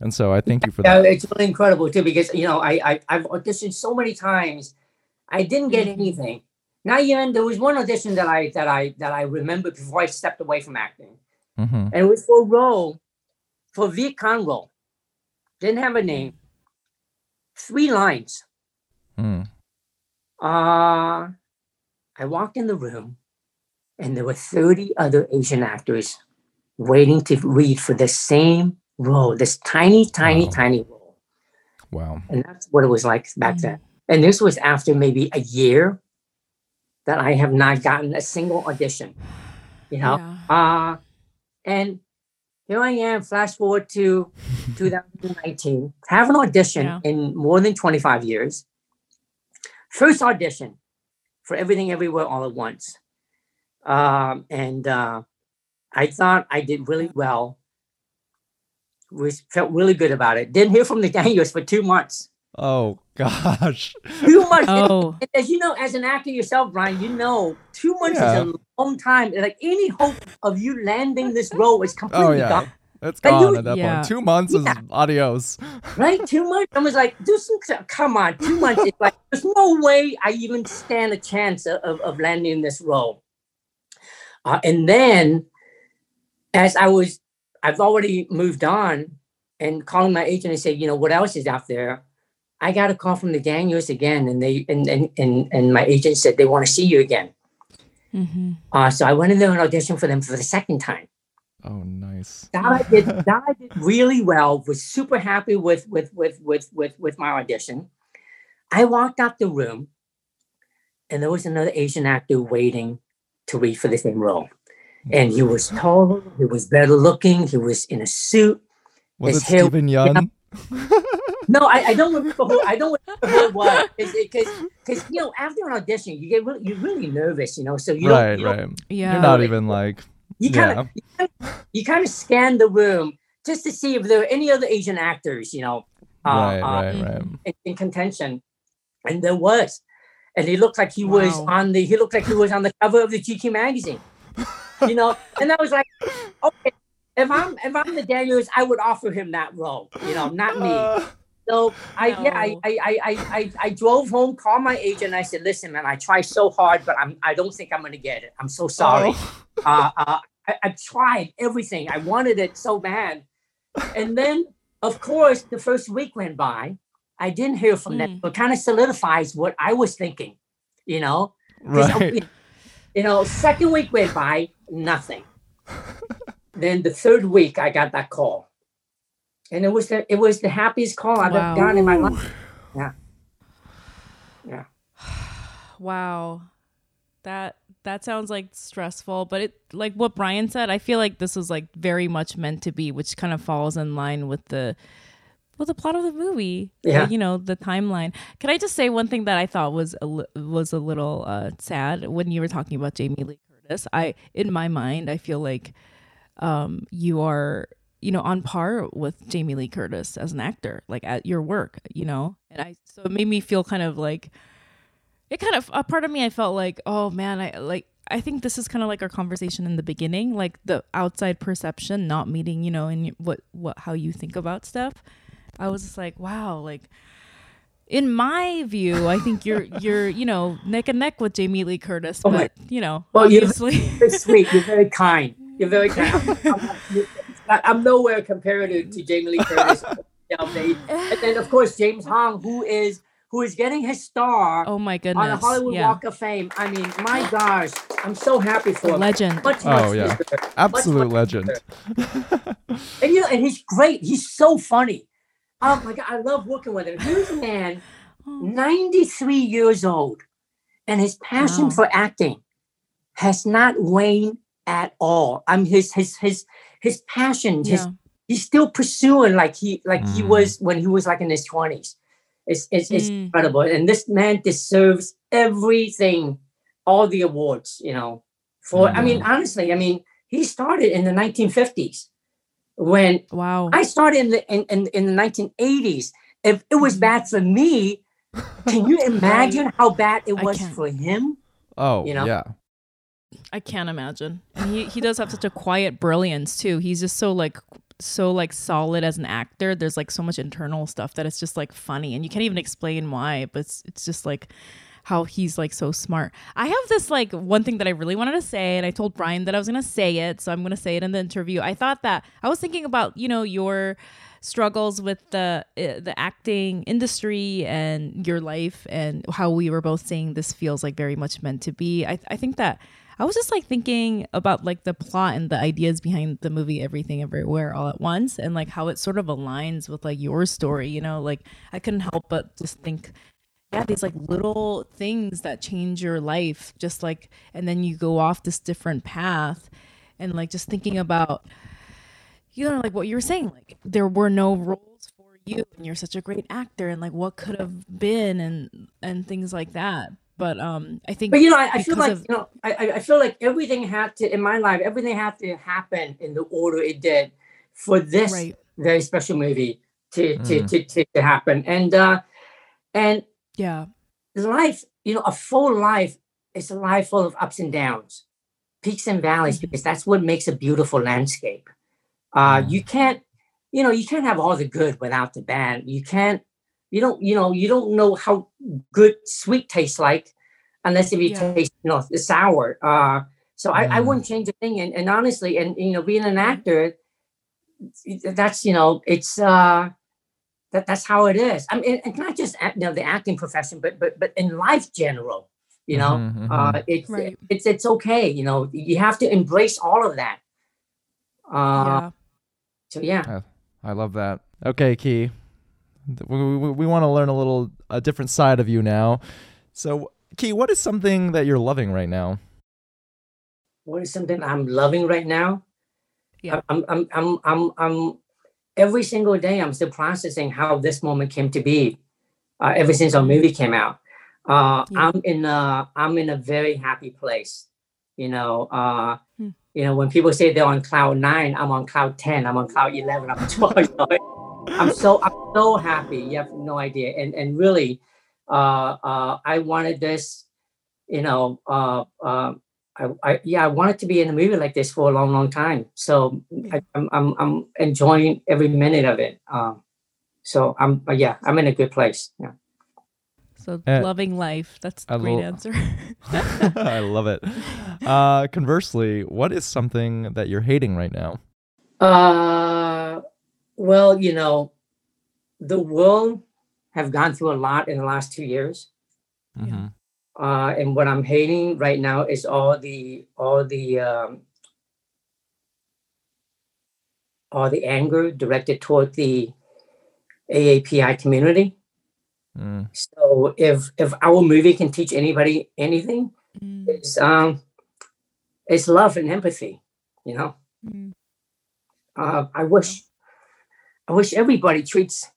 And so i thank you for yeah that. it's really incredible too because you know i, I i've auditioned so many times i didn't get Mhm. anything. Not even there was one audition that i that i that i remember before i stepped away from acting. Hmm and it was for a role for Viet Cong role. Didn't have a name. Three lines. mm. Uh I walked in the room and there were 30 other Asian actors waiting to read for the same role, this tiny, tiny, Wow. tiny role. wow And that's what it was like back Mm. then. And this was after maybe a year that I have not gotten a single audition. You know? yeah. Uh, and here I am, flash forward to 2019, have an audition Yeah. in more than 25 years. First audition for Everything Everywhere All at Once. Um, and uh, I thought I did really well. Was felt really good about it. Didn't hear from the Daniels for two months. Oh gosh Two months. Oh as you know, as an actor yourself, Brian, you know two months Yeah. is a long time. Like any hope of you landing this role is completely oh yeah gone. it's And you- gone at that Yeah. point two months is adios Right? Two months. I was like, do some come on, two months. It's like there's no way I even stand a chance of, of, of landing this role. Uh, and then as I was I've already moved on and calling my agent and say, you know, what else is out there? I got a call from the Daniels again, and they and and and, and my agent said they want to see you again. Mhm. Uh, so I went in there and auditioned for them for the second time. oh nice That I did, that I did really well. Was super happy with with with with with with my audition. I walked out the room, and there was another Asian actor waiting to read for the same role. And he was taller, he was better looking, he was in a suit. was his it hair- Steven Yeun No, I, I don't remember who I don't remember who it was because because you know after an audition you get really you're really nervous, you know. So you right don't, you don't right yeah you're not even like you kind of you kind of you kind of scan the room just to see if there are any other Asian actors, you know, uh, right uh, right right in, in contention, and there was, and he looked like he was on the he looked like he was on the cover of the GQ magazine. You know, and I was like, okay, if I'm if I'm the Daniels, I would offer him that role. You know, not me. So I yeah, I I, I I I I drove home, called my agent, I said, listen, man, I tried so hard, but I'm I don't think I'm gonna get it. I'm so sorry. oh. Uh, uh, I, I've tried everything. I wanted it so bad. And then, of course, the first week went by. I didn't hear from them. Mm. So it kind of solidifies what I was thinking, you know? Right. You know, second week went by, nothing. then the third week, I got that call. And it was the it was the happiest call I've Wow. ever gotten in my life. Yeah. Yeah. Wow. That that sounds like stressful, but it like what Brian said, I feel like this was like very much meant to be, which kind of falls in line with the with the plot of the movie. Yeah. you know, the timeline. Can I just say one thing that I thought was a li- was a little uh sad when you were talking about Jamie Lee Curtis? I in my mind, I feel like um you are you know on par with Jamie Lee Curtis as an actor like at your work you know and I so it made me feel kind of like it kind of a part of me I felt like oh man I like I think this is kind of like our conversation in the beginning like the outside perception not meeting you know and what what how you think about stuff I was just like wow like in my view I think you're you're you know neck and neck with Jamie Lee Curtis Oh my- but you know Well, obviously You're sweet. You're very kind. You're very kind. I'm, I'm- I'm- I'm nowhere compared to, to Jamie Lee Curtis. you know, they- And then, of course, James Hong, who is who is getting his star oh my goodness! on the Hollywood yeah Walk of Fame. I mean, my gosh, I'm so happy for him. legend Much, Oh, yeah. deserved. Absolute much legend. And you know, and he's great. He's so funny. Oh my god, I love working with him. Here's a man, Oh. 93 years old, and his passion Wow. for acting has not waned at all. I'm his his his his passion, his yeah he's still pursuing like he like he Mm. was when he was like in his 20s. It's it's, it's Mm. incredible. And this man deserves everything, all the awards, you know. For I mean, honestly, I mean, he started in the 1950s when wow I started in the in, in, in the 1980s. If it was bad for me, can you imagine how bad it was for him? Oh, You know? yeah. I can't imagine. And he he does have such a quiet brilliance too. He's just so like so like solid as an actor. There's like so much internal stuff that it's just like funny and you can't even explain why, but it's, it's just like how he's like so smart. I have this like one thing that I really wanted to say and I told Brian that I was to say it, so I'm to say it in the interview. I thought that I was thinking about, you know, your struggles with the uh, the acting industry and your life and how we were both saying this feels like very much meant to be. I I think that I was just like thinking about like the plot and the ideas behind the movie Everything Everywhere All at Once and like how it sort of aligns with like your story, you know? Like I couldn't help but just think yeah, these like little things that change your life just like and then you go off this different path and like just thinking about you know like what you were saying like there were no roles for you and you're such a great actor and like what could have been and and things like that but um i think But you know, I, I feel like of- you know, I, I- I feel like everything had to in my life, everything had to happen in the order it did for this right very special movie to to, Mm. to, to to happen. And uh and yeah life, you know, a full life is a life full of ups and downs, peaks and valleys, Mhm. because that's what makes a beautiful landscape. Uh, Mm. you can't, you know, you can't have all the good without the bad. You can't, you don't, you know, you don't know how good sweet tastes like unless if you Yeah. taste, you know, the sour. Uh, so I, I Mm. wouldn't change a thing. And, and honestly, and you know, being an actor, that's you know, it's uh that that's how it is. I mean, it's not just you know the acting profession, but but but in life general, you know, Mhm, mhm. uh, it's Right. it's it's okay. You know, you have to embrace all of that. Uh, yeah So yeah, I love that. Okay, Ke. Th- We, we, we want to learn a little a different side of you now. So, Ke, what is something that you're loving right now? what is something I'm loving right now? Yeah. I'm I'm I'm I'm I'm every single day I'm still processing how this moment came to be. Uh, ever since our movie came out, uh, Yeah. I'm in a I'm in a very happy place. You know, uh, Hmm. you know when people say they're on cloud nine, I'm on cloud ten. I'm on cloud eleven. I'm twelve. You know? I'm so I'm so happy. You have no idea. And and really, uh, uh, I wanted this, you know, uh, uh, I, I, yeah, I wanted to be in a movie like this for a long, long time. So I, I'm, I'm, I'm enjoying every minute of it. Um, so I'm, uh, yeah, I'm in a good place. Yeah. So Uh, loving life. That's a great lo- answer. I love it. Uh, conversely, what is something that you're hating right now? Uh, well, you know, the world have gone through a lot in the last two years. Mm-hmm. uh, and what I'm hating right now is all the all the um, all the anger directed toward the AAPI community. Mm. So if if our movie can teach anybody anything, Mm, it's um it's love and empathy. You know, mm. uh, I wish I wish everybody treats.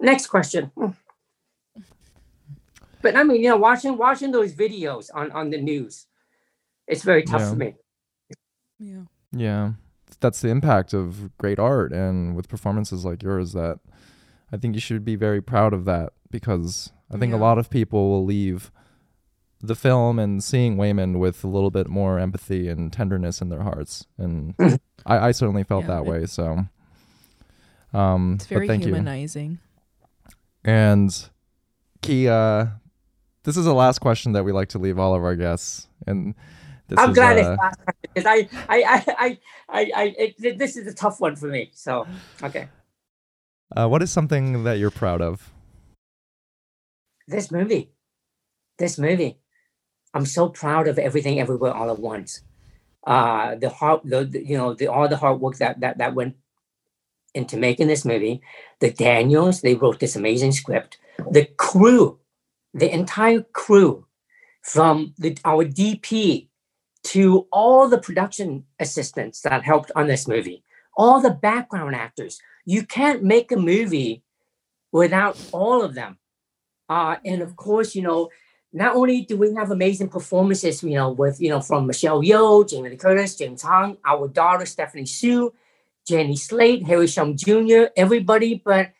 Next question. But I mean, you know, watching watching those videos on on the news, it's very tough Yeah. for me. Yeah. Yeah, that's the impact of great art and with performances like yours. That I think you should be very proud of that because I think a lot of people will leave the film and seeing Waymond with a little bit more empathy and tenderness in their hearts, and I, I certainly felt Yeah, that it- way. So, um, It's very but thank you. humanizing. And Ke, this is the last question that we like to leave all of our guests, and this I'm is, glad uh, it's last because I I I I I, I it, this is a tough one for me. So okay, uh, what is something that you're proud of? this movie, this movie, I'm so proud of everything, everywhere, all at once. Uh, the hard, the, the you know, the all the hard work that that that went into making this movie. The Daniels, they wrote this amazing script. The crew, the entire crew, from the our DP to all the production assistants that helped on this movie, all the background actors. You can't make a movie without all of them. Uh, and of course, you know, not only do we have amazing performances, you know, with you know from Michelle Yeoh, Jamie Lee Curtis, James Hong, our daughter Stephanie Hsu, Jenny Slate, Harry Shum Jr., everybody, but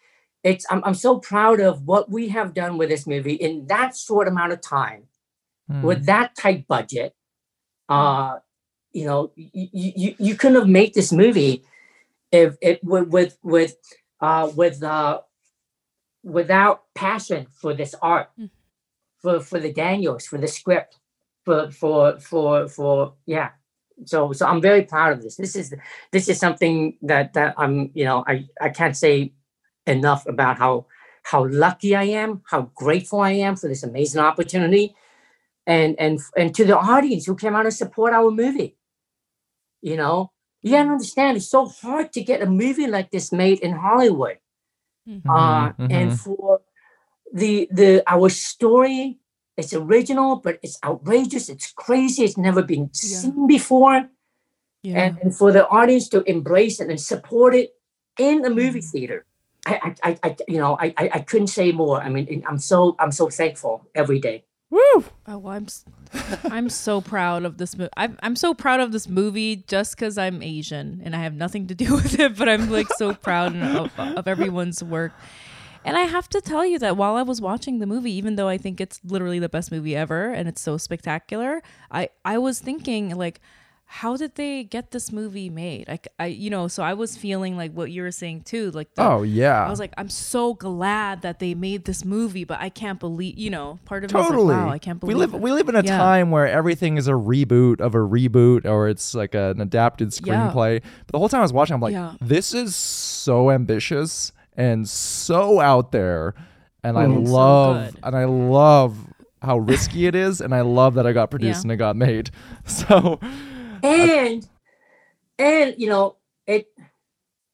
it's I'm, I'm so proud of what we have done with this movie in that short amount of time Hmm. with that tight budget. Uh, you know, you, you you couldn't have made this movie if it with with with uh with uh without passion for this art, Mm. For for the Daniels, for the script, for for for for yeah. So so I'm very proud of this. This is this is something that that I'm you know I I can't say enough about how how lucky I am, how grateful I am for this amazing opportunity, and and and to the audience who came out and support our movie. You know, you gotta understand it's so hard to get a movie like this made in Hollywood uh, Mhm, and mhm. for the the our story it's original but it's outrageous it's crazy it's never been Yeah. seen before Yeah. and, and for the audience to embrace it and support it in a movie Mhm. theater I, I, I, I you know I, I I couldn't say more i mean i'm so i'm so thankful every day Woo! Oh, well, I'm I'm so proud of this movie. I'm I'm so proud of this movie just because I'm Asian and I have nothing to do with it. But I'm like so proud of, of everyone's work. And I have to tell you that while I was watching the movie, even though I think it's literally the best movie ever and it's so spectacular, I I was thinking like, how did they get this movie made? Like I you know, so I was feeling like what you were saying too, like the, Oh yeah, I was like, I'm so glad that they made this movie, but I can't believe, you know, part of me totally. like, wow, I can't believe we live. it. We live in a Yeah. time where everything is a reboot of a reboot, or it's like an adapted Yeah. screenplay. But the whole time I was watching, I'm like, Yeah. this is so ambitious and so out there, and I Mm. So love good. and I love how risky it is, and I love that I got produced Yeah. and it got made. So and and you know it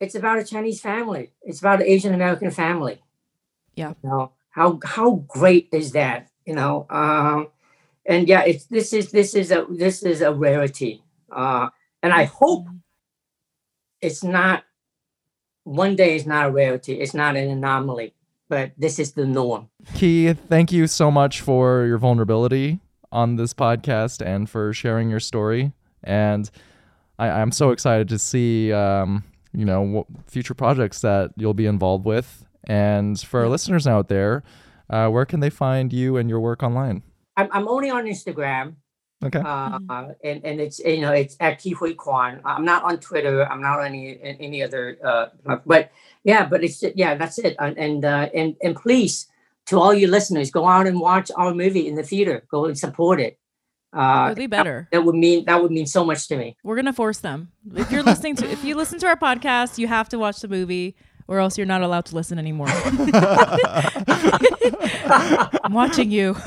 it's about a chinese family it's about an asian american family Yeah. you know how how great is that you know um and yeah it's this is this is a this is a rarity uh and i hope it's not one day is not a rarity it's not an anomaly but this is the norm Ke, thank you so much for your vulnerability on this podcast and for sharing your story. And I, I'm so excited to see, um, you know, what future projects that you'll be involved with. And for our listeners out there, uh, where can they find you and your work online? I'm, I'm only on Instagram. Okay. Uh, and and it's you know it's at Ke Huy Quan. I'm not on Twitter. I'm not on any any other. Uh, but yeah, but it's yeah, that's it. And and uh, and and please, to all your listeners, go out and watch our movie in the theater. Go and support it. Uh, It would be better. that would mean that would mean so much to me. We're gonna force them. If you're listening to if you listen to our podcast, you have to watch the movie, or else you're not allowed to listen anymore. I'm watching you.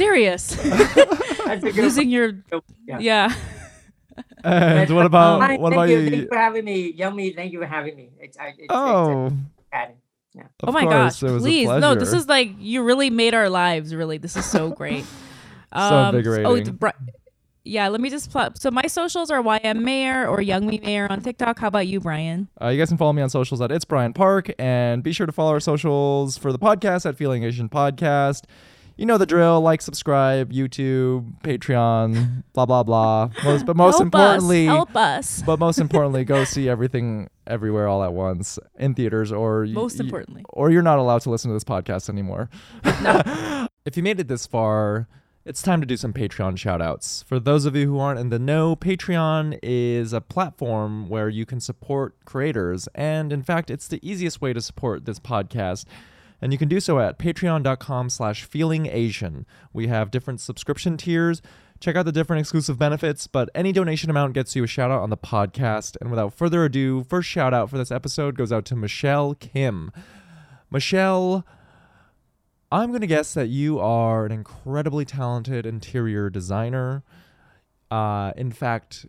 I'm serious. That's a good Losing your Yeah. yeah. And what about Hi, what thank about you. you? Thank you for having me, Yummy. Thank you for having me. It's, I, it's, it's Oh, exciting. of oh my course, gosh! it Please, no. This is like you really made our lives. Really, this is so great. So Oh, invigorating. d- Bri- yeah. Let me just pl- so my socials are ym mayor or Youngmi Mayer on TikTok. How about you, Brian? Uh, you guys can follow me on socials at it's Brian Park, and be sure to follow our socials for the podcast at Feeling Asian Podcast. You know the drill: like, subscribe, YouTube, Patreon, blah blah blah. Most, but most help importantly, us, help us. but most importantly, go see everything everywhere all at once in theaters, or Most y- importantly. or you're not allowed to listen to this podcast anymore. if you made it this far, it's time to do some Patreon shout outs. For those of you who aren't in the know, Patreon is a platform where you can support creators. And in fact, it's the easiest way to support this podcast. And you can do so at patreon.com slash feelingasian. We have different subscription tiers. Check out the different exclusive benefits, but any donation amount gets you a shout out on the podcast. And without further ado, first shout out for this episode goes out to Michelle Kim. Michelle, I'm going to guess that you are an incredibly talented interior designer. Uh, in fact,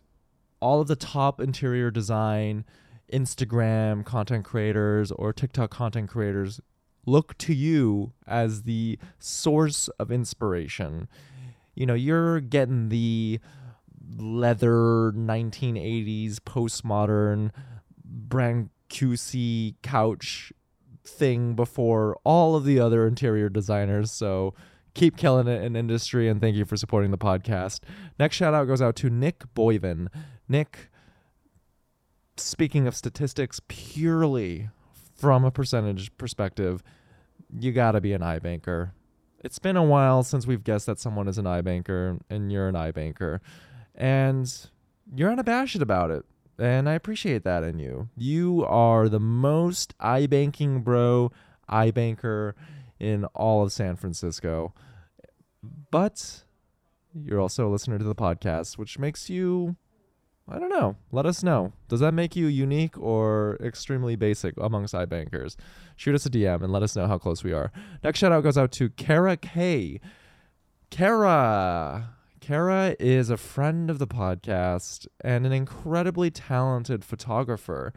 all of the top interior design Instagram content creators or TikTok content creators look to you as the source of inspiration. You know, you're getting the leather 1980s postmodern Brancusi couch thing before all of the other interior designers. So keep killing it in industry and thank you for supporting the podcast. Next shout out goes out to Nick Boyven. Nick, speaking of statistics purely from a percentage perspective, you got to be an iBanker. It's been a while since we've guessed that someone is an iBanker and you're an iBanker. And you're unabashed about it. And I appreciate that in you. You are the most iBanking bro, iBanker in all of San Francisco. But you're also a listener to the podcast, which makes you I don't know. Let us know. Does that make you unique or extremely basic amongst iBankers? Shoot us a DM and let us know how close we are. Next shout out goes out to Kara K. Kara. Kara is a friend of the podcast and an incredibly talented photographer.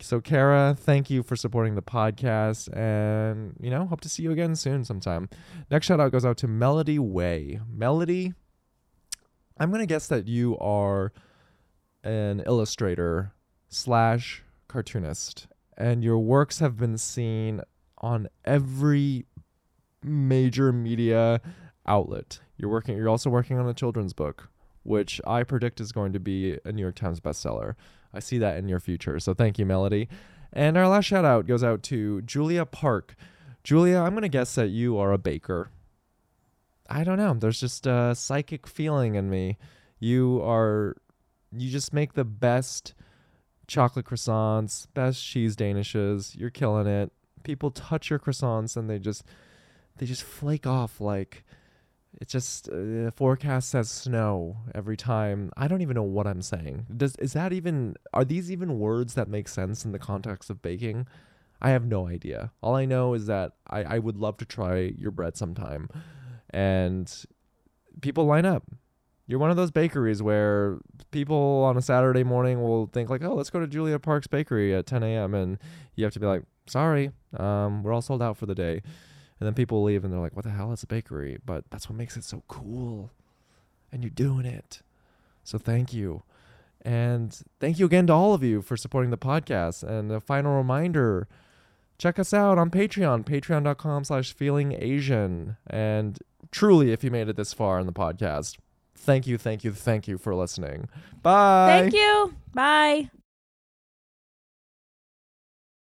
So, Kara, thank you for supporting the podcast and, you know, hope to see you again soon sometime. Next shout out goes out to Melody Way. Melody, I'm going to guess that you are an illustrator slash cartoonist, and your works have been seen on every major media outlet. You're working. You're also working on a children's book, which I predict is going to be a New York Times bestseller. I see that in your future. So thank you, Melody. And our last shout out goes out to Julia Park. Julia, I'm gonna guess that you are a baker. I don't know. There's just a psychic feeling in me. You are you just make the best chocolate croissants, best cheese danishes. You're killing it. People touch your croissants and they just they just flake off like it just uh, the forecast says snow every time. I don't even know what I'm saying. Does is that even are these even words that make sense in the context of baking? I have no idea. All I know is that I, I would love to try your bread sometime. And people line up. You're one of those bakeries where people on a Saturday morning will think like, "Oh, let's go to Julia Parks Bakery at 10 a.m." and you have to be like, "Sorry, um, we're all sold out for the day." And then people leave and they're like, "What the hell? is a bakery." But that's what makes it so cool, and you're doing it. So thank you, and thank you again to all of you for supporting the podcast. And a final reminder: check us out on Patreon, patreon.com/slash Feeling Asian. And truly, if you made it this far in the podcast, thank you, thank you, thank you for listening. Bye. Thank you. Bye.